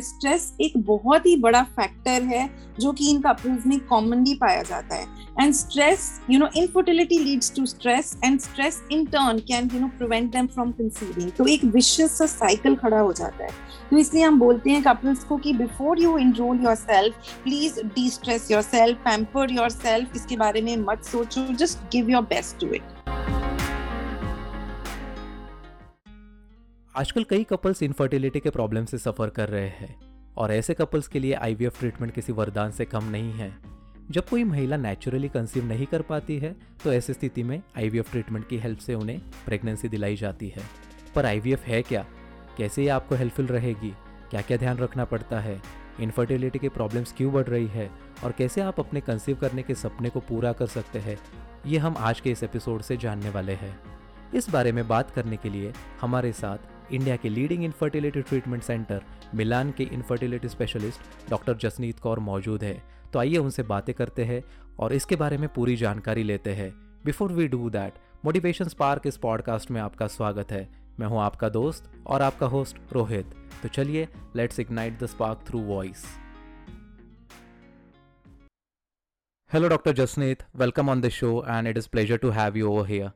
Stress एक बहुत ही बड़ा फैक्टर है जो कि इन कपल्स में कॉमनली पाया जाता है। And stress you know infertility leads to stress and stress in turn can you know prevent them from conceiving तो एक विशियस सा साइकिल खड़ा हो जाता है। तो इसलिए हम बोलते हैं कपल्स को कि before you enroll yourself please destress yourself pamper yourself इसके बारे में मत सोचो just give your best to it आजकल कई कपल्स इनफर्टिलिटी के प्रॉब्लम से सफ़र कर रहे हैं और ऐसे कपल्स के लिए आईवीएफ ट्रीटमेंट किसी वरदान से कम नहीं है। जब कोई महिला नेचुरली कंसीव नहीं कर पाती है तो ऐसी स्थिति में आईवीएफ ट्रीटमेंट की हेल्प से उन्हें प्रेगनेंसी दिलाई जाती है। पर आईवीएफ है क्या? कैसे ये आपको हेल्पफुल रहेगी? क्या क्या ध्यान रखना पड़ता है? इनफर्टिलिटी की प्रॉब्लम्स क्यों बढ़ रही है? और कैसे आप अपने कंसीव करने के सपने को पूरा कर सकते हैं? ये हम आज के इस एपिसोड से जानने वाले हैं। इस बारे में बात करने के लिए हमारे साथ इंडिया के leading infertility treatment centre Milann के infertility specialist doctor Jasneet Kaur मौजूद है। तो आइए उनसे बातें करते हैं और इसके बारे में पूरी जानकारी लेते हैं। Before we do that motivation spark इस पॉडकास्ट में आपका स्वागत है। मैं हूँ आपका दोस्त और आपका होस्ट रोहित। तो चलिए let's ignite the spark through voice hello doctor Jasneet welcome on the show and it is pleasure to have you over here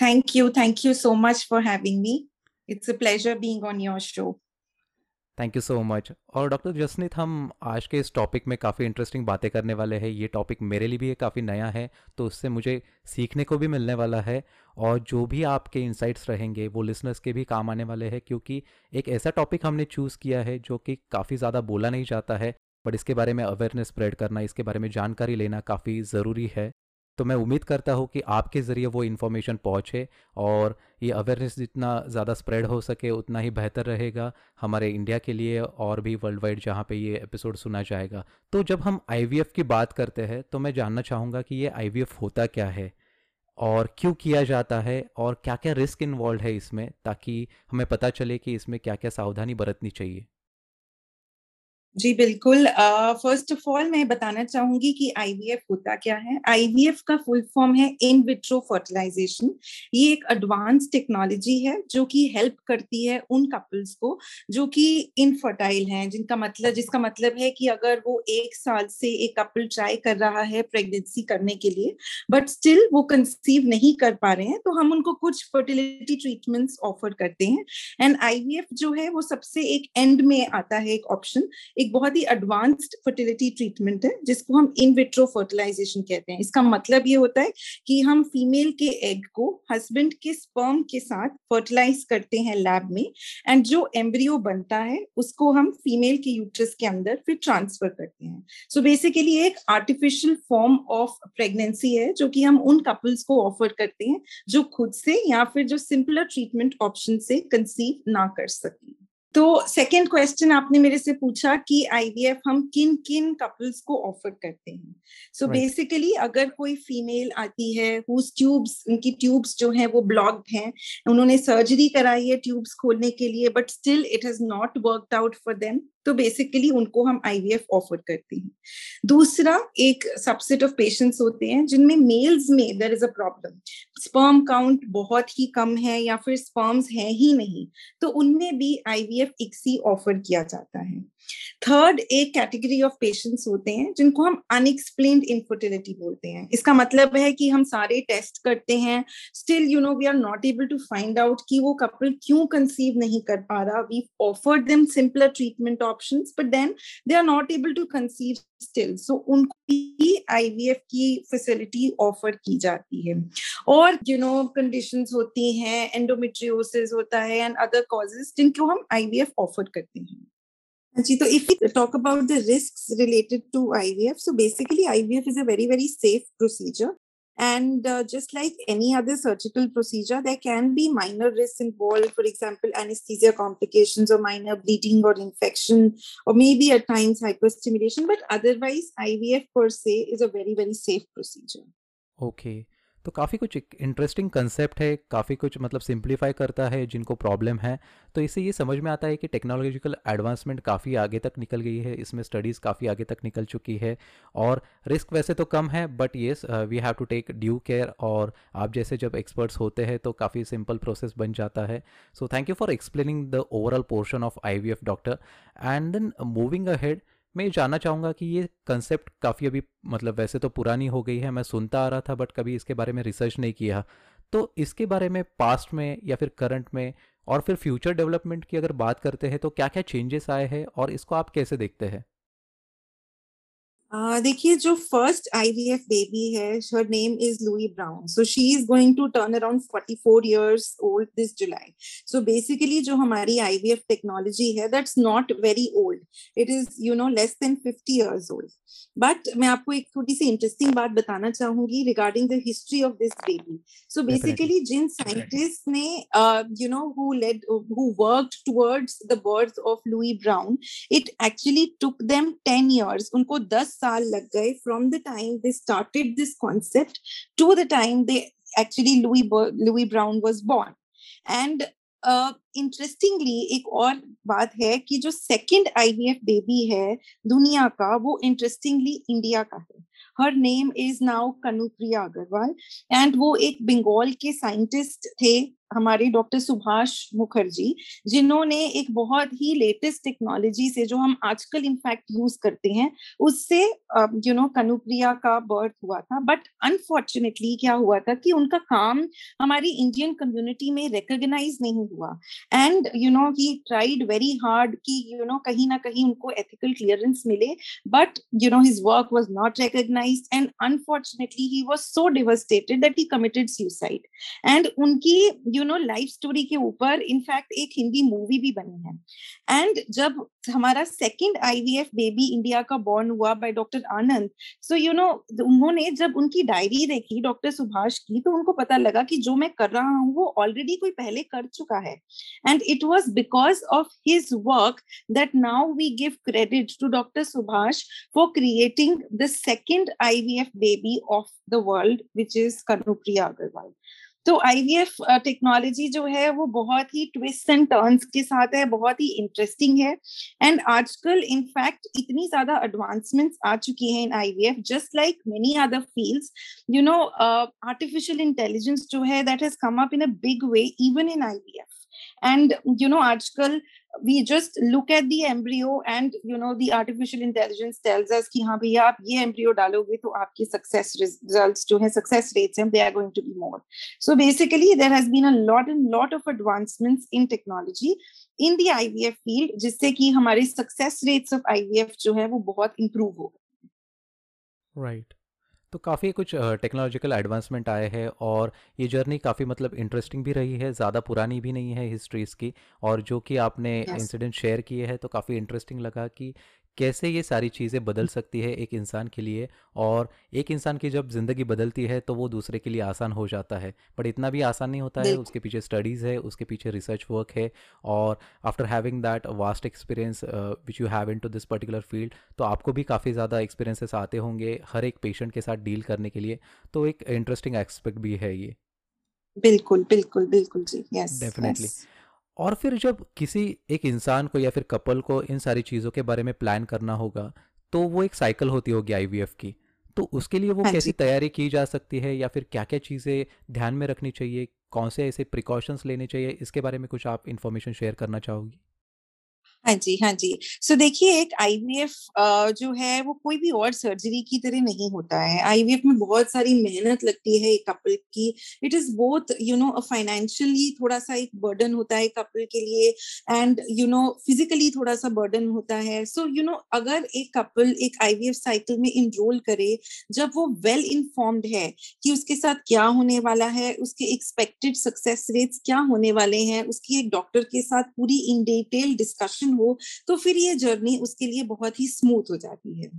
Thank you. Thank you so much for having me. It's a pleasure being on your show. Thank you so much और doctor Jasneet हम आज के इस topic में काफ़ी interesting बातें करने वाले हैं। ये टॉपिक मेरे लिए भी काफ़ी नया है तो उससे मुझे सीखने को भी मिलने वाला है। और जो भी आपके इंसाइट्स रहेंगे, वो लिसनर्स के भी काम आने वाले हैं, क्योंकि एक ऐसा टॉपिक हमने चूज़ किया है जो कि काफ़ी ज़्यादा बोला नहीं जाता है बट इसके बारे में अवेयरनेस स्प्रेड करना, इसके बारे में जानकारी लेना काफ़ी ज़रूरी है। तो मैं उम्मीद करता हूँ कि आपके ज़रिए वो इन्फॉर्मेशन पहुँचे और ये अवेयरनेस जितना ज़्यादा स्प्रेड हो सके, उतना ही बेहतर रहेगा हमारे इंडिया के लिए और भी वर्ल्ड वाइड जहाँ पे ये एपिसोड सुना जाएगा। तो जब हम आईवीएफ की बात करते हैं तो मैं जानना चाहूँगा कि ये आईवीएफ होता क्या है और क्यों किया जाता है और क्या क्या रिस्क इन्वॉल्व है इसमें ताकि हमें पता चले कि इसमें क्या क्या सावधानी बरतनी चाहिए। जी, बिल्कुल। फ़र्स्ट ऑफ़ ऑल मैं बताना चाहूँगी कि आईवीएफ होता क्या है? आईवीएफ का फुल फॉर्म है इन विट्रो फर्टिलाइजेशन ये एक एडवांस टेक्नोलॉजी है जो कि हेल्प करती है उन कपल्स को जो कि इनफर्टाइल हैं, जिनका मतलब जिसका मतलब है कि अगर वो एक साल से एक कपल ट्राई कर रहा है प्रेगनेंसी करने के लिए बट स्टिल वो कंसीव नहीं कर पा रहे हैं तो हम उनको कुछ फर्टिलिटी ट्रीटमेंट्स ऑफ़र करते हैं। एंड आईवीएफ जो है वो सबसे एक एंड में आता है एक ऑप्शन एक बहुत ही एडवांस्ड फर्टिलिटी ट्रीटमेंट है, जिसको हम इन विट्रो फर्टिलाइजेशन कहते हैं। इसका मतलब ये होता है कि हम फीमेल के एग को हस्बैंड के स्पर्म के साथ फर्टिलाइज करते हैं लैब में एंड जो एम्ब्रियो बनता है, उसको हम फीमेल के यूट्रस के अंदर फिर ट्रांसफ़र करते हैं। सो so बेसिकली एक आर्टिफिशियल फॉर्म ऑफ़ प्रेगनेंसी है, जो कि हम उन कपल्स को ऑफ़र करते हैं, जो खुद से या फिर जो सिंपलर ट्रीटमेंट ऑप्शन से कंसीव ना कर सकें। तो सेकेंड क्वेश्चन आपने मेरे से पूछा कि आईवीएफ हम किन किन कपल्स को ऑफ़र करते हैं? So so basically right. अगर कोई फीमेल आती है हुज ट्यूब्स उनकी ट्यूब्स जो हैं वो ब्लॉक्ड हैं उन्होंने सर्जरी कराई है ट्यूब्स खोलने के लिए but still it has not worked out for them तो बेसिकली उनको हम आईवीएफ ऑफ़र करते हैं। दूसरा एक सबसेट ऑफ़ पेशेंट्स होते हैं जिनमें मेल्स में there is a problem sperm count बहुत ही कम है या फिर स्पर्म्स हैं ही नहीं तो उनमें भी आईवीएफ इक्सी ऑफ़र किया जाता है। थर्ड, एक कैटेगरी ऑफ़ पेशेंट्स होते हैं, जिनको हम अनएक्सप्लेन इनफर्टिलिटी बोलते हैं। इसका मतलब है कि हम सारे टेस्ट करते हैं, still, you know, we are not able to find out कि वो कपल क्यों कंसीव नहीं कर पा रहा। We offered them simpler treatment option but then they are not able to conceive still so उनको भी आईवीएफ की फैसिलिटी ऑफ़र की जाती है। और यू नो कंडीशन होती हैं एंडोमेट्रियोसिस होता है एंड अदर कॉजेस जिनको हम आईवीएफ ऑफ़र करते हैं। जी तो if you talk about the risk related to IVF so basically IVF is a very very safe procedure And uh, just like any other surgical procedure, there can be minor risks involved, for example, anesthesia complications or minor bleeding or infection, or maybe at times hyperstimulation. But otherwise, IVF per se is a very, very safe procedure. Okay. तो काफ़ी कुछ interesting concept है, काफ़ी कुछ मतलब simplify करता है, जिनको प्रॉब्लम है। तो इससे ये समझ में आता है कि टेक्नोलॉजिकल एडवांसमेंट काफ़ी आगे तक निकल गई है, इसमें स्टडीज़ काफ़ी आगे तक निकल चुकी है। और रिस्क वैसे तो कम है but yes we have to take due care और आप जैसे जब एक्सपर्ट्स होते हैं तो काफ़ी सिंपल प्रोसेस बन जाता है। So thank you for explaining the overall portion of IVF doctor and then moving ahead मैं ये जानना चाहूँगा कि ये कंसेप्ट काफ़ी अभी मतलब वैसे तो पुरानी हो गई है, मैं सुनता आ रहा था बट कभी इसके बारे में रिसर्च नहीं किया। तो इसके बारे में पास्ट में या फिर करंट में और फिर फ्यूचर डेवलपमेंट की अगर बात करते हैं तो क्या क्या चेंजेस आए हैं और इसको आप कैसे देखते हैं? देखिए जो फ़र्स्ट आईवीएफ बेबी है her name is Louise Brown so she is going to turn around 44 years old this July so basically जो हमारी आईवीएफ टेक्नोलॉजी है that's not very old it is you know less than 50 years old but मैं आपको एक थोड़ी सी interesting बात बताना चाहूँगी regarding the history of this baby so basically Jin scientist ने you know who led who worked towards the birth of Louise Brown it actually took them 10 years उनको 10 साल लग गए from the time they started this concept to the time they actually Louise Louise Brown was born and interestingly uh, एक और बात है कि जो सेकंड आईवीएफ बेबी है दुनिया का वो इंटरेस्टिंगली इंडिया का है। Her name is now Kanupriya Agarwal and वो एक बंगाल के साइंटिस्ट थे। हमारे डॉक्टर सुभाष मुखर्जी जिन्होंने एक बहुत ही लेटेस्ट टेक्नोलॉजी से जो हम आजकल इनफैक्ट यूज़ करते हैं उससे यू नो कनुप्रिया का बर्थ हुआ था। बट अनफॉर्चुनेटली क्या हुआ था कि उनका काम हमारी इंडियन कम्युनिटी में रिकॉग्नाइज नहीं हुआ। And you know he tried very hard कि यू you नो know, कहीं ना कहीं उनको एथिकल क्लियरेंस मिले। But you know his work was not recognised and unfortunately he was so devastated that he committed suicide and उनकी you know life story के ऊपर in fact एक हिंदी मूवी भी बनी है। एंड जब हमारा सेकंड आईवीएफ बेबी इंडिया का बॉर्न हुआ by doctor Anand so you know उन्होंने जब उनकी डायरी देखी डॉक्टर सुभाष की तो उनको पता लगा कि जो मैं कर रहा हूँ, वो ऑलरेडी कोई पहले कर चुका है। And it was because of his work that now we give credit to doctor Subhash for creating the second IVF baby of the world which is Kanupriya Agarwal तो आईवीएफ टेक्नोलॉजी जो है, वो बहुत ही ट्विस्ट एंड टर्न्स के साथ है, बहुत ही इंटरेस्टिंग है। एंड आजकल इनफैक्ट इतनी ज़्यादा एडवांसमेंट्स आ चुकी हैं in IVF just like many other fields you know artificial intelligence जो है that has come up in a big way even in IVF and you know आजकल we just look at the embryo and you know the artificial intelligence tells us कि हाँ भैया आप ये embryo डालोगे तो आपकी success results जो है success rates हैं they are going to be more so basically there has been a lot and lot of advancements in technology in the IVF field जिससे कि हमारे success rates of IVF जो है वो बहुत improve हो right तो काफ़ी कुछ टेक्नोलॉजिकल एडवांसमेंट आए हैं और ये जर्नी काफ़ी मतलब इंटरेस्टिंग भी रही है ज़्यादा पुरानी भी नहीं है हिस्ट्रीज़ की और जो कि आपने इंसिडेंट शेयर किए हैं तो काफ़ी इंटरेस्टिंग लगा कि कैसे ये सारी चीज़ें बदल सकती है एक इंसान के लिए? और एक इंसान की जब ज़िंदगी बदलती है तो वो दूसरे के लिए आसान हो जाता है। बट इतना भी आसान नहीं होता है। उसके पीछे स्टडीज़ है उसके पीछे रिसर्च वर्क है। और after having that vast experience which you have into this particular field तो आपको भी काफ़ी ज़्यादा एक्सपीरियंसेस आते होंगे हर एक पेशेंट के साथ डील करने के लिए। तो एक इंटरेस्टिंग एक्सपेक्ट भी है ये। बिल्कुल बिल्कुल बिल्कुल जी। यस डेफिनेटली और फिर जब किसी एक इंसान को या फिर कपल को इन सारी चीज़ों के बारे में प्लान करना होगा तो वो एक साइकिल होती होगी आईवीएफ की। तो उसके लिए वो हाँ कैसी तैयारी की जा सकती है या फिर क्या क्या चीज़ें ध्यान में रखनी चाहिए? कौन से ऐसे प्रिकॉशंस लेने चाहिए? इसके बारे में कुछ आप इन्फॉर्मेशन शेयर करना चाहोगी? हाँ जी हाँ जी। सो देखिए एक आईवीएफ जो है वो कोई भी और सर्जरी की तरह नहीं होता है। आईवीएफ में बहुत सारी मेहनत लगती है एक कपल की। It is both you know financially थोड़ा सा एक बर्डन होता है कपल के लिए एंड यू नो फिजिकली थोड़ा सा बर्डन होता है। सो यू नो अगर एक कपल एक आईवीएफ साइकिल में इनरोल करे, जब वो वेल well इन्फॉर्म्ड है कि उसके साथ क्या होने वाला है, उसके एक्सपेक्टेड सक्सेस रेट्स क्या होने वाले हैं, उसकी एक डॉक्टर के साथ पूरी इन डिटेल डिस्कशन कम्युनिकेशन हो तो फिर ये जर्नी उसके लिए बहुत ही स्मूथ हो जाती है।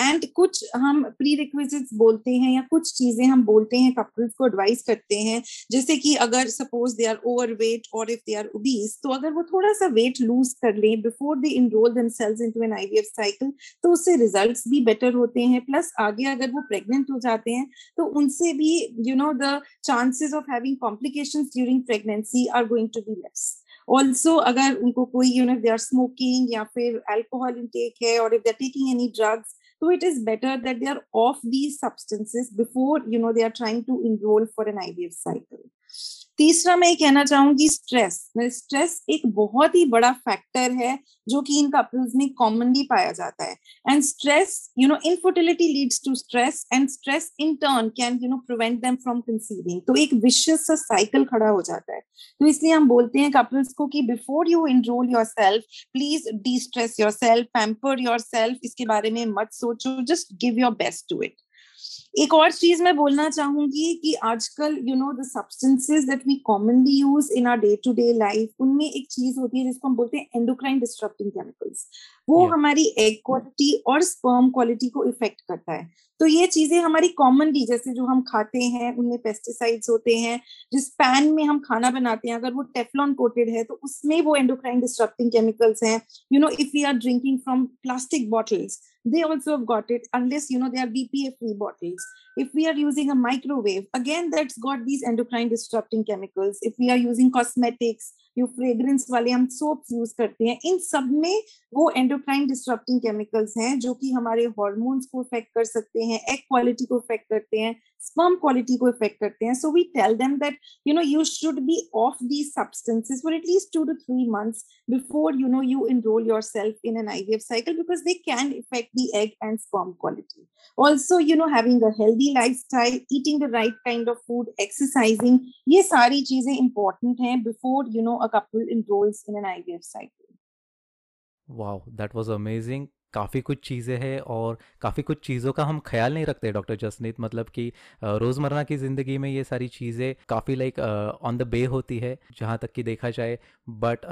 एंड कुछ हम प्री रिक्विजिट्स बोलते हैं या कुछ चीज़ें हम बोलते हैं कपल्स को एडवाइस करते हैं, जैसे कि अगर suppose they are over weight और इफ़ दे आर ओबीस तो अगर वो थोड़ा सा वेट लूज कर लें before they enroll themselves into an IVF cycle तो उससे रिजल्ट्स भी बेटर होते हैं प्लस आगे अगर वो प्रेग्नेंट हो जाते हैं तो उनसे भी you know the chances of having complications during pregnancy are going to be less also अगर उनको कोई you know they are smoking या फिर अल्कोहल इंटेक है और if they are taking any drugs so it is better that they are off these substances before you know they are trying to enroll for an ivf cycle तीसरा मैं ये कहना चाहूँगी stress stress एक बहुत ही बड़ा फैक्टर है जो कि इन कपल्स में कॉमनली पाया जाता है. And stress you know infertility leads to stress and stress in turn can you know prevent them from conceiving तो एक सा साइकिल खड़ा हो जाता है. तो इसलिए हम बोलते हैं कपल्स को कि before you enroll yourself please destress yourself pamper yourself इसके बारे में मत सोचो. Just give your best to it एक और चीज़ मैं बोलना चाहूँगी कि आजकल you know the substances that we commonly use in our day to day life उनमें एक चीज़ होती है जिसको हम बोलते हैं एंडोक्राइन डिस्ट्रप्टिंग केमिकल्स वो yeah. हमारी एग क्वालिटी और स्पर्म क्वालिटी को इफ़ेक्ट करता है। तो ये चीज़ें हमारी कॉमनली जैसे जो हम खाते हैं उनमें पेस्टिसाइड्स होते हैं जिस पैन में हम खाना बनाते हैं अगर वो टेफलॉन कोटेड है तो उसमें वो एंडोक्राइन डिस्ट्रप्टिंग केमिकल्स हैं। You know if we are drinking from plastic bottles they also have got it unless you know they are bpa free bottles if we are using a microwave again that's got these endocrine disrupting chemicals if we are using cosmetics जो fragrance वाले हम soaps use करते हैं इन सब में वो endocrine disrupting chemicals हैं जो कि हमारे हॉर्मोन्स को इफ़ेक्ट कर सकते हैं एग क्वालिटी को इफ़ेक्ट करते हैं sperm quality को affect करते हैं so we tell them that you know you should be off these substances for at least two to three months before you know you enroll yourself in an IVF cycle because they can affect the egg and sperm quality also you know having a healthy lifestyle eating the right kind of food exercising ये सारी चीज़ें important हैं before you know a couple enrolls in an IVF cycle wow that was amazing काफ़ी कुछ चीज़ें हैं और काफ़ी कुछ चीज़ों का हम ख्याल नहीं रखते डॉक्टर जसनीत। मतलब कि रोज़मर्रा की ज़िंदगी में ये सारी चीज़ें काफ़ी लाइक ऑन द बे होती है जहाँ तक कि देखा जाए। बट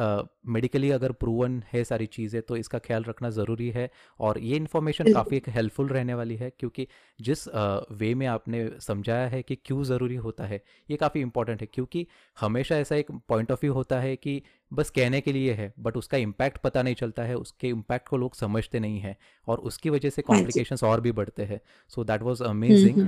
मेडिकली uh, अगर प्रूवन है सारी चीज़ें तो इसका ख्याल रखना ज़रूरी है और ये इन्फॉर्मेशन काफ़ी एक हेल्पफुल रहने वाली है क्योंकि जिस वे uh, में आपने समझाया है कि क्यों ज़रूरी होता है ये काफ़ी इंपॉर्टेंट है। क्योंकि हमेशा ऐसा एक पॉइंट ऑफ़ व्यू होता है कि बस कहने के लिए है बट उसका इम्पैक्ट पता नहीं चलता है उसके इम्पैक्ट को लोग समझते नहीं है और उसकी वजह से कॉम्प्लिकेशन हाँ और भी बढ़ते हैं। सो दैट वॉज़ अमेजिंग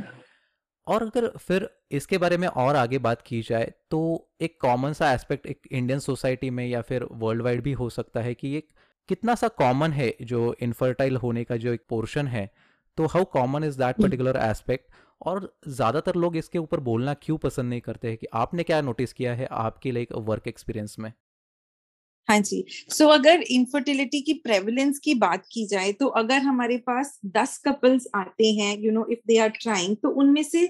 और अगर फिर इसके बारे में और आगे बात की जाए तो एक कॉमन सा एस्पेक्ट एक इंडियन सोसाइटी में या फिर वर्ल्ड वाइड भी हो सकता है कि एक कितना सा कॉमन है जो इनफर्टाइल होने का जो एक पोर्शन है तो how common is that particular aspect और ज़्यादातर लोग इसके ऊपर बोलना क्यों पसंद नहीं करते हैं कि आपने क्या नोटिस किया है आपके लाइक वर्क एक्सपीरियंस में? हाँ जी। सो so, अगर इनफर्टिलिटी की प्रेवलेंस की बात की जाए तो अगर हमारे पास दस कपल्स आते हैं you know if they are trying तो उनमें से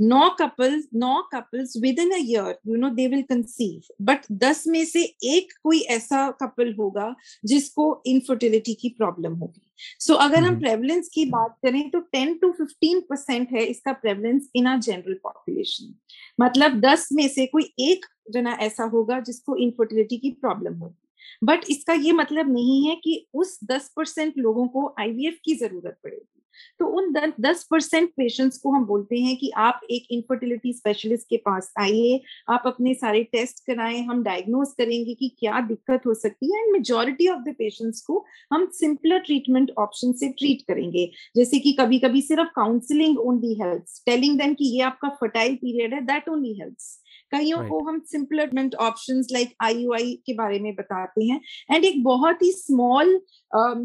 नौ couples now couples within a year you know they will conceive but दस में से एक कोई ऐसा कपल होगा जिसको इनफर्टिलिटी की प्रॉब्लम होगी। सो so, अगर हम प्रेवलेंस हम्म। की बात करें तो टेन टू फिफ्टीन परसेंट है इसका prevalence in our general population मतलब दस में से कोई एक जना ऐसा होगा जिसको इनफर्टिलिटी की प्रॉब्लम होगी। बट इसका ये मतलब नहीं है कि उस दस परसेंट लोगों को आईवीएफ की ज़रूरत पड़ेगी। तो उन दस परसेंट पेशेंट्स को हम बोलते हैं कि आप एक इनफर्टिलिटी स्पेशलिस्ट के पास आइए, आप अपने सारे टेस्ट कराएँ, हम डायग्नोज करेंगे कि क्या दिक्कत हो सकती है। And majority of the patients को हम सिंपलर ट्रीटमेंट ऑप्शन से ट्रीट करेंगे। जैसे कि कभी कभी सिर्फ़ counselling only help telling them कि ये आपका फर्टाइल पीरियड है दैट ओनली हेल्प्स कईयों right. को हम सिंपलर ऑप्शंस लाइक आईयूआई के बारे में बताते हैं एंड एक बहुत ही small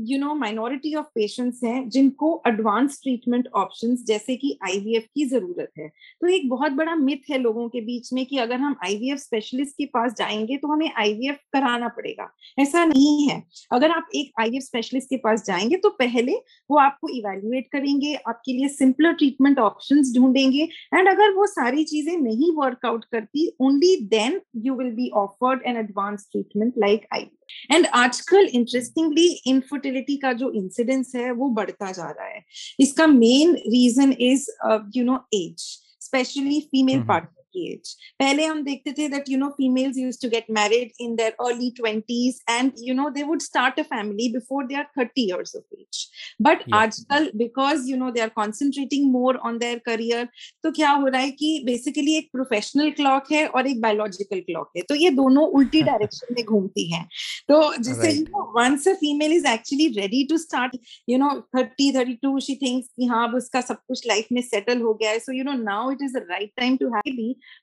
you know minority of patients हैं जिनको एडवांस ट्रीटमेंट ऑप्शंस जैसे कि आईवीएफ की ज़रूरत है। तो एक बहुत बड़ा मिथ है लोगों के बीच में कि अगर हम आईवीएफ स्पेशलिस्ट के पास जाएँगे तो हमें आईवीएफ कराना पड़ेगा। ऐसा नहीं है। अगर आप एक आईवीएफ स्पेशलिस्ट के पास जाएँगे तो पहले वो आपको इवेल्युएट करेंगे आपके लिए सिंपलर ट्रीटमेंट ऑप्शन ढूंढेंगे एंड अगर वो सारी चीज़ें नहीं वर्कआउट करती only then you will be offered an advance treatment like IVF and आजकल इंटरेस्टिंगली इनफर्टिलिटी का जो इंसिडेंस है वो बढ़ता जा रहा है। इसका main reason is you know age specially female partner की एज पहले हम देखते थे that you know females use to get married in their early twenties and you know they would start a family before they are thirty years of age but आजकल because you know they are concentrating more on their career तो क्या हो रहा है कि basically एक professional clock है और एक बायोलॉजिकल क्लॉक है। तो ये दोनों उल्टी डायरेक्शन में घूमती हैं। तो जैसे you know once a female is actually ready to start you know thirty thirty two she thinks कि हाँ अब उसका सब कुछ लाइफ में सेटल हो गया है। So you know now it is the right time to have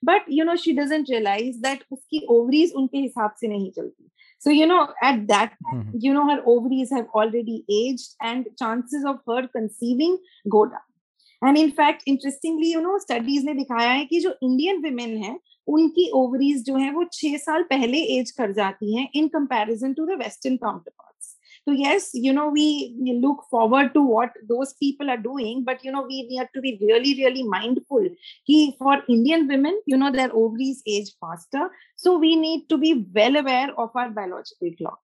but you know she doesn't realise that उसकी ओवरीज उनके हिसाब से नहीं चलती। So you know at that you know her ovaries have already aged and chances of her conceiving go down and in fact interestingly you know studies ने दिखाया है कि जो इंडियन वुमेन है उनकी ओवरीज जो है वो छह साल पहले एज कर जाती है in comparison to the western counter so yes you know we, we look forward to what those people are doing but you know we, we have to be really really mindful. He, for indian women you know their ovaries age faster. So we need to be well aware of our biological clock.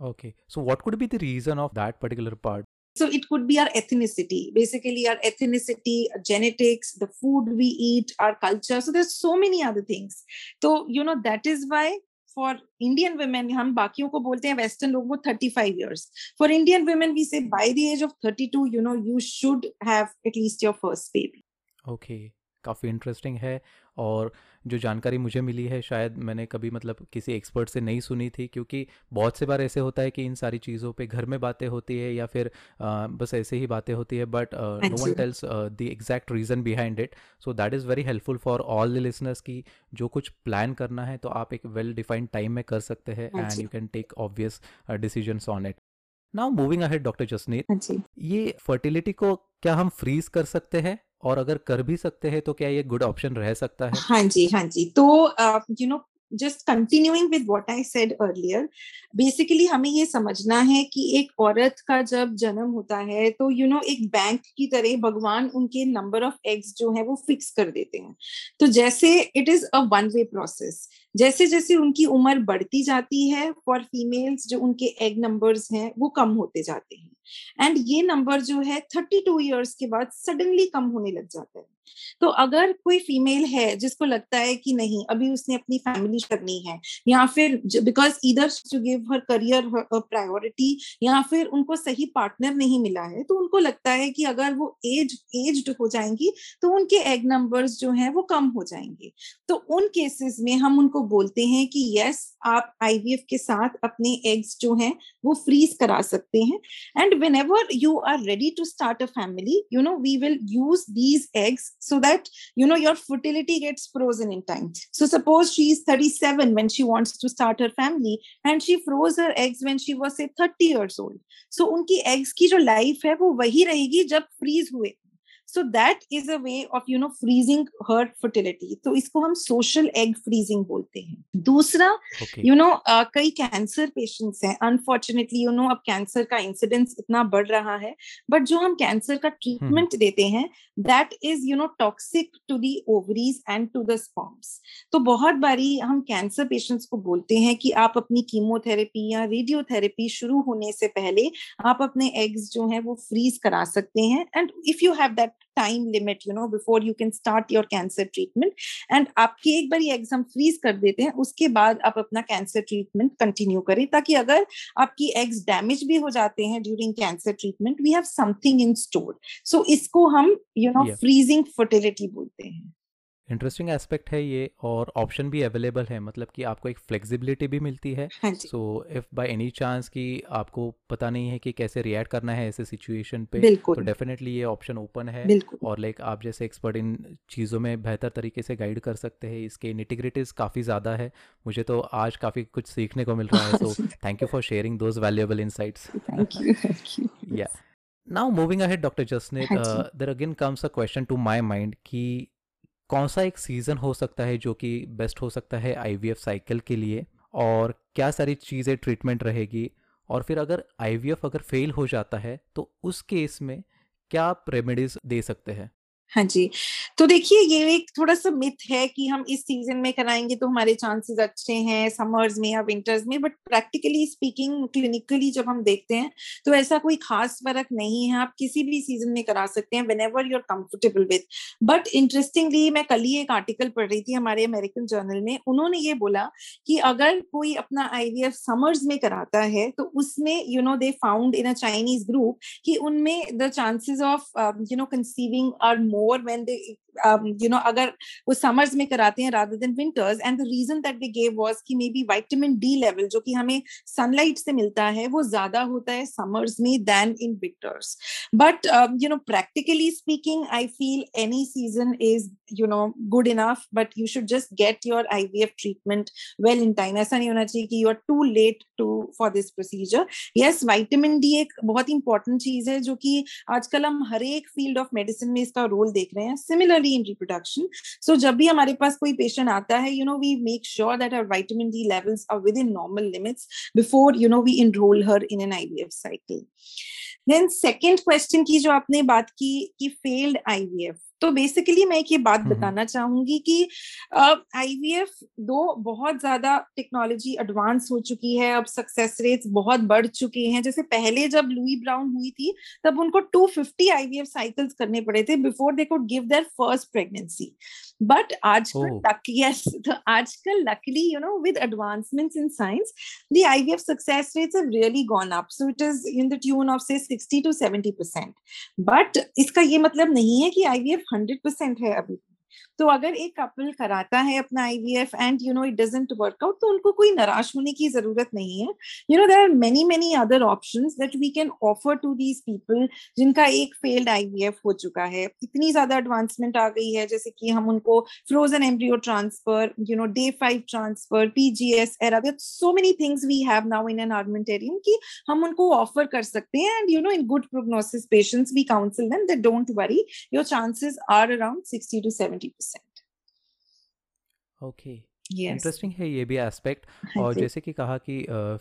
Okay. So what could be the reason of that particular part? So it could be our ethnicity. Basically our ethnicity our genetics the food we eat our culture. So there's so many other things. So you know that is why for Indian women हम बाकियों को बोलते हैं western लोग वो thirty five years for Indian women we say by the age of thirty two you know you should have at least your first baby okay काफ़ी interesting है। और जो जानकारी मुझे मिली है शायद मैंने कभी मतलब किसी एक्सपर्ट से नहीं सुनी थी क्योंकि बहुत से बार ऐसे होता है कि इन सारी चीज़ों पे घर में बातें होती है या फिर आ, बस ऐसे ही बातें होती है but no one tells the exact reason behind it so that is very helpful for all the listeners की जो कुछ प्लान करना है तो आप एक वेल डिफाइंड टाइम में कर सकते हैं and you can take obvious decision on it now moving ahead doctor Jasneet ये फर्टिलिटी को क्या हम फ्रीज कर सकते हैं? और अगर कर भी सकते हैं तो क्या ये गुड ऑप्शन रह सकता है? हाँ जी हाँ जी। तो you know just continuing with what I said earlier basically हमें ये समझना है कि एक औरत का जब जन्म होता है तो यू you नो know, एक बैंक की तरह भगवान उनके नंबर ऑफ़ एग्स जो है वो फिक्स कर देते हैं। तो जैसे it is a one way process जैसे जैसे उनकी उम्र बढ़ती जाती है फॉर फीमेल्स जो उनके एग नंबर्स हैं वो कम होते जाते हैं। एंड ये नंबर जो है थर्टी टू ईयर्स के बाद सडनली कम होने लग जाता है। तो अगर कोई फीमेल है जिसको लगता है कि नहीं, अभी उसने अपनी फैमिली करनी है, या फिर बिकॉज़ इधर to give her career priority या फिर उनको सही पार्टनर नहीं मिला है तो उनको लगता है कि अगर वो एज एज्ड हो जाएँगी तो उनके एग नंबर्स जो हैं वो कम हो जाएँगे। तो उन केसेस में हम उनको बोलते हैं कि यस आप आईवीएफ के साथ अपने एग्स जो हैं वो फ्रीज करा सकते हैं। And whenever you are ready to start a family you know we will use these eggs so that you know your fertility gets frozen in time. So suppose she is 37 when she wants to start her family and she froze her eggs when she was say 30 years old. So unki eggs ki jo life hai wo wahi rahegi jab freeze hue so that is a way of you know freezing her fertility तो इसको हम social egg freezing बोलते हैं। दूसरा you know you know, कई cancer patients हैं। Unfortunately you know अब cancer का इंसिडेंस इतना बढ़ रहा है। बट जो हम कैंसर का ट्रीटमेंट hmm. देते हैं that is you know toxic to the ovaries and to the sperms तो बहुत बारी हम कैंसर पेशेंट्स को बोलते हैं कि आप अपनी कीमोथेरेपी या रेडियोथेरेपी शुरू होने से पहले आप अपने एग्स जो हैं वो फ्रीज करा सकते हैं। And if you have that time limit you know before you can start your cancer treatment and आपकी एक बार ये एग्ज़ाम फ्रीज कर देते हैं उसके बाद आप अपना कैंसर ट्रीटमेंट कंटिन्यू करें ताकि अगर आपकी एग्स डैमेज भी हो जाते हैं during cancer treatment we have something in store so इसको हम यू नो फ्रीजिंग फर्टिलिटी बोलते हैं। इंटरेस्टिंग एस्पेक्ट है ये और ऑप्शन भी अवेलेबल है मतलब कि आपको एक फ्लेक्सिबिलिटी भी मिलती है। So if by any chance कि आपको पता नहीं है कि कैसे रिएक्ट करना है ऐसे सिचुएशन पे तो डेफिनेटली ये ऑप्शन ओपन है और लाइक आप जैसे एक्सपर्ट इन चीज़ों में बेहतर तरीके से गाइड कर सकते हैं। इसके निटिग्रिटीज काफ़ी ज़्यादा है। मुझे तो आज काफ़ी कुछ सीखने को मिल रहा है so thank you for sharing those valuable insights yeah now moving ahead doctor Jasneet there again comes a question to my mind कि कौन सा एक सीज़न हो सकता है जो कि बेस्ट हो सकता है आईवीएफ साइकिल के लिए? और क्या सारी चीज़ें ट्रीटमेंट रहेगी? और फिर अगर आईवीएफ अगर फेल हो जाता है तो उस केस में क्या आप रेमेडीज दे सकते हैं? हाँ जी तो देखिए ये एक थोड़ा सा मिथ है कि हम इस सीज़न में कराएँगे तो हमारे चांसेस अच्छे हैं समर्स में या विंटर्स में, बट प्रैक्टिकली स्पीकिंग क्लिनिकली जब हम देखते हैं तो ऐसा कोई खास फ़र्क नहीं है। आप किसी भी सीज़न में करा सकते हैं whenever you're comfortable with but interestingly मैं कल ही एक आर्टिकल पढ़ रही थी हमारे अमेरिकन जर्नल में, उन्होंने ये बोला कि अगर कोई अपना आई समर्स में कराता है तो उसमें you know they found in a Chinese group कि उनमें the chances of you know conceiving are more more when they Um, you know अगर वो समर्स में कराते हैं rather than winters and the reason that they gave was कि maybe vitamin D level जो कि हमें सनलाइट से मिलता है, वो ज़्यादा होता है समर्स में than in winters but you know practically speaking I feel any season is you know good enough but you should just get your I treatment well in time ऐसा नहीं होना चाहिए कि you are too late to for this procedure yes vitamin D एक बहुत important चीज़ है जो कि आजकल हम हर एक फ़ील्ड ऑफ़ मेडिसिन में इसका रोल देख रहे हैं। Similarly similarly in reproduction so जब भी हमारे पास कोई पेशेंट आता है you know we make sure that our vitamin D levels are within normal limits before you know we enrol her in an IVF cycle then second question की जो आपने बात की कि फेल्ड आईवीएफ तो बेसिकली मैं एक ये बात बताना चाहूँगी कि आईवीएफ दो बहुत ज़्यादा टेक्नोलॉजी एडवांस हो चुकी है अब सक्सेस रेट्स बहुत बढ़ चुके हैं। जैसे पहले जब लुई ब्राउन हुई थी तब उनको 250 आईवीएफ साइकिल्स करने पड़े थे before they could give their first pregnancy but आजकल लक यस तो आजकल luckily you know with advancements in science the IVF success rates have really gone up so it is in the tune of say 60 to 70% but इसका ये मतलब नहीं है कि IVF hundred percent है अभी। तो अगर एक कपल कराता है अपना IVF and you know it doesn't work out तो उनको कोई निराश होने की ज़रूरत नहीं है। You know there are many many other options that we can offer to these people जिनका एक फेल्ड आईवीएफ हो चुका है। इतनी ज़्यादा एडवांसमेंट आ गई है, जैसे कि हम उनको frozen embryo transfer you know day five transfer PGS era so many things we have now in an armamentarium कि हम उनको ऑफ़र कर सकते हैं and you know in good prognosis patients we counsel them that don't worry your chances are around 60 to 70 okay interesting है ये भी aspect हाँ और जैसे कि कहा कि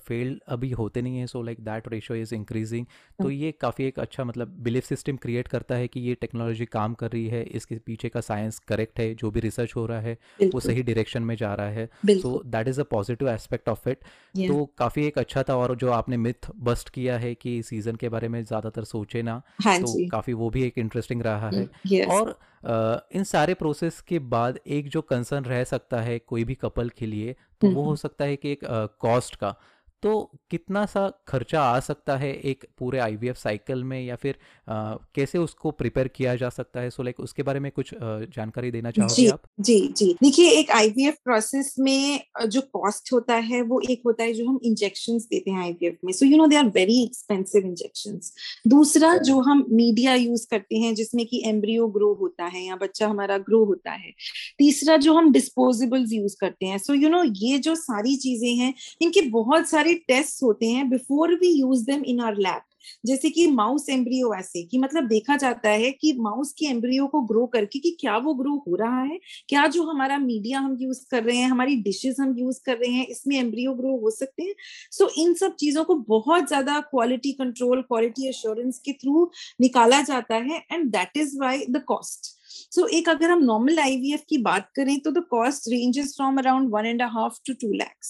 फेल uh, अभी होते नहीं है so like that ratio is increasing तो ये काफ़ी एक अच्छा मतलब बिलीफ सिस्टम क्रिएट करता है कि ये टेक्नोलॉजी काम कर रही है इसके पीछे का साइंस करेक्ट है जो भी रिसर्च हो रहा है वो सही डायरेक्शन में जा रहा है. So that is a positive aspect of it तो काफ़ी एक अच्छा था और जो आपने मिथ बस्ट किया है कि सीज़न के बारे में ज़्यादातर सोचे ना हाँ तो काफ़ी वो भी एक इंटरेस्टिंग रहा है. और इन सारे प्रोसेस के बाद एक जो कंसर्न रह सकता है कोई भी कपल के लिए तो वो हो सकता है कि एक कॉस्ट का। तो कितना सा खर्चा आ सकता है एक पूरे आईवीएफ साइकिल में या फिर आ, कैसे उसको प्रिपेयर किया जा सकता है? सो so, लाइक like, उसके बारे में कुछ जानकारी देना चाहोगे आप? जी जी। देखिए एक आईवीएफ प्रोसेस में जो कॉस्ट होता है वो एक होता है जो हम इंजेक्शन देते हैं आईवीएफ में। So you know they are very expensive injection दूसरा जो हम मीडिया यूज़ करते हैं जिसमें कि एम्ब्रियो ग्रो होता है या बच्चा हमारा ग्रो होता है। तीसरा जो हम डिस्पोजेबल्स यूज़ करते हैं। सो यू नो ये जो सारी चीज़ें हैं इनके बहुत सारे टेस्ट होते हैं before we use them in our lab जैसे कि माउस एम्ब्रियो ऐसे कि मतलब देखा जाता है कि माउस के एम्ब्रियो को ग्रो करके कि क्या वो ग्रो हो रहा है क्या जो हमारा मीडिया हम यूज़ कर रहे हैं हमारी डिशेस हम यूज़ कर रहे हैं इसमें एम्ब्रियो ग्रो हो सकते हैं? सो so, इन सब चीज़ों को बहुत ज़्यादा क्वालिटी कंट्रोल क्वालिटी एश्योरेंस के थ्रू निकाला जाता है and that is why the cost so so, एक अगर हम नॉर्मल आईवीएफ की बात करें तो the cost ranges from around one and half to two lakhs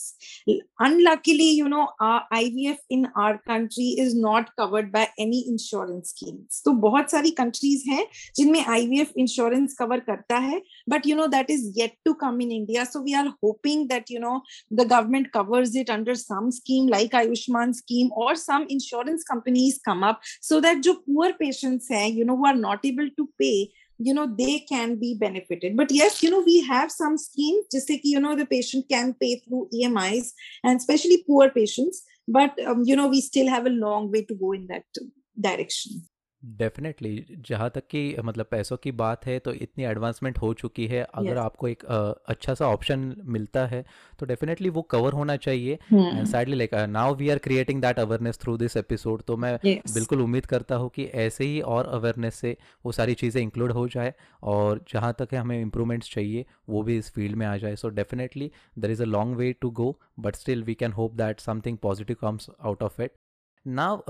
unluckily you know IVF in our country is not covered by any insurance schemes तो बहुत सारी कंट्रीज़ हैं जिनमें आईवीएफ इंश्योरेंस कवर करता है but you know that is yet to come in India so we are hoping that you know the government covers it under some scheme like Ayushman scheme और some insurance companies come up so that जो poor patients हैं you know वो are not able to pay you know they can be benefited. But yes you know we have some schemes just like you know the patient can pay through emis and especially poor patients but um, you know we still have a long way to go in that direction definitely जहाँ तक कि मतलब पैसों की बात है तो इतनी एडवांसमेंट हो चुकी है। अगर yes. आपको एक आ, अच्छा सा ऑप्शन मिलता है तो डेफिनेटली वो कवर होना चाहिए। And sadly like now we are creating that awareness through this episode तो मैं yes. बिल्कुल उम्मीद करता हूँ कि ऐसे ही और अवेयरनेस से वो सारी चीज़ें इंक्लूड हो जाए और जहाँ तक है हमें इम्प्रूवमेंट्स चाहिए वो भी इस फ़ील्ड में आ जाए। So definitely there is a long way to go but still we can hope that something positive comes out of it now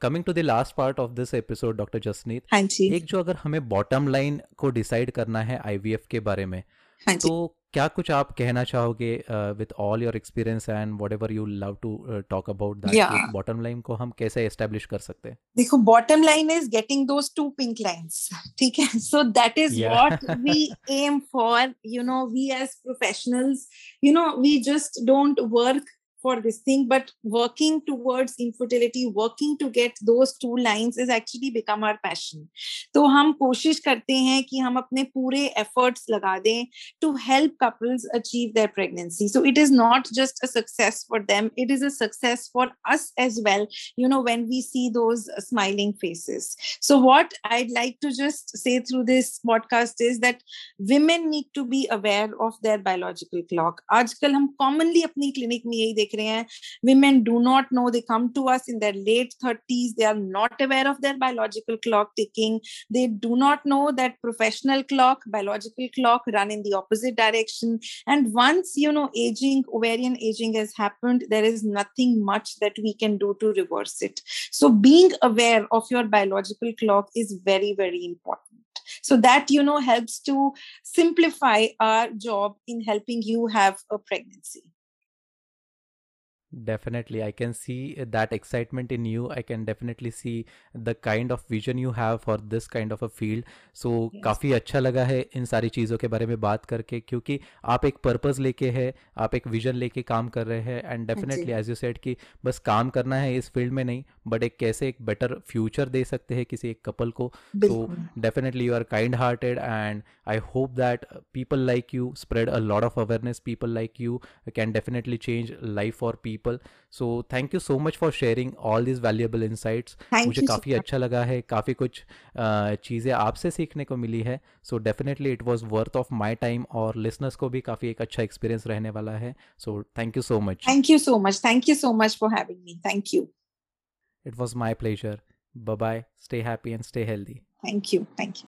coming to the last part of this episode doctor Jasneet हाँ जी। एक जो अगर हमें bottom line को decide करना है IVF के बारे में हाँ जी। तो क्या कुछ आप कहना चाहोगे with all your experience and whatever you love to talk about that bottom line को हम कैसे एस्टेब्लिश कर सकते हैं? देखो bottom line is getting those two pink lines ठीक है? So that is what we aim for you know we as professionals you know we just don't work for this thing but working towards infertility working to get those two lines is actually become our passion तो हम कोशिश करते हैं कि हम अपने पूरे efforts लगा दें to help couples achieve their pregnancy so it is not just a success for them it is a success for us as well you know when we see those uh, smiling faces so what i'd like to just say through this podcast is that women need to be aware of their biological clock आजकल हम commonly अपनी clinic में यही देख रहे हैं women do not know they come to us in their late 30s they are not aware of their biological clock ticking they do not know that professional clock biological clock run in the opposite direction and once you know aging ovarian aging has happened there is nothing much that we can do to reverse it so being aware of your biological clock is very very important so that you know helps to simplify our job in helping you have a pregnancy Definitely, I can see that excitement in you. I can definitely see the kind of vision you have for this kind of a field. So Yes. काफ़ी अच्छा लगा है इन सारी चीज़ों के बारे में बात करके क्योंकि आप एक पर्पस लेके है आप एक विजन लेके काम कर रहे हैं and definitely as you said कि बस काम करना है इस फ़ील्ड में नहीं बट एक कैसे एक बेटर फ्यूचर दे सकते हैं किसी एक कपल को so बिल्कुल definitely you are kind hearted and i hope that people like you spread a lot of awareness people like you can definitely change life for people so thank you so much for sharing all these valuable insights thank मुझे you काफ़ी अच्छा लगा है काफ़ी कुछ चीज़ें आपसे सीखने को मिली है so definitely it was worth of my time और लिसनर्स को भी काफ़ी एक अच्छा एक्सपीरियंस रहने वाला है सो thank you so much Thank you so much. Thank you so much for having me. Thank you. It was my pleasure bye bye stay happy and stay healthy Thank you. Thank you.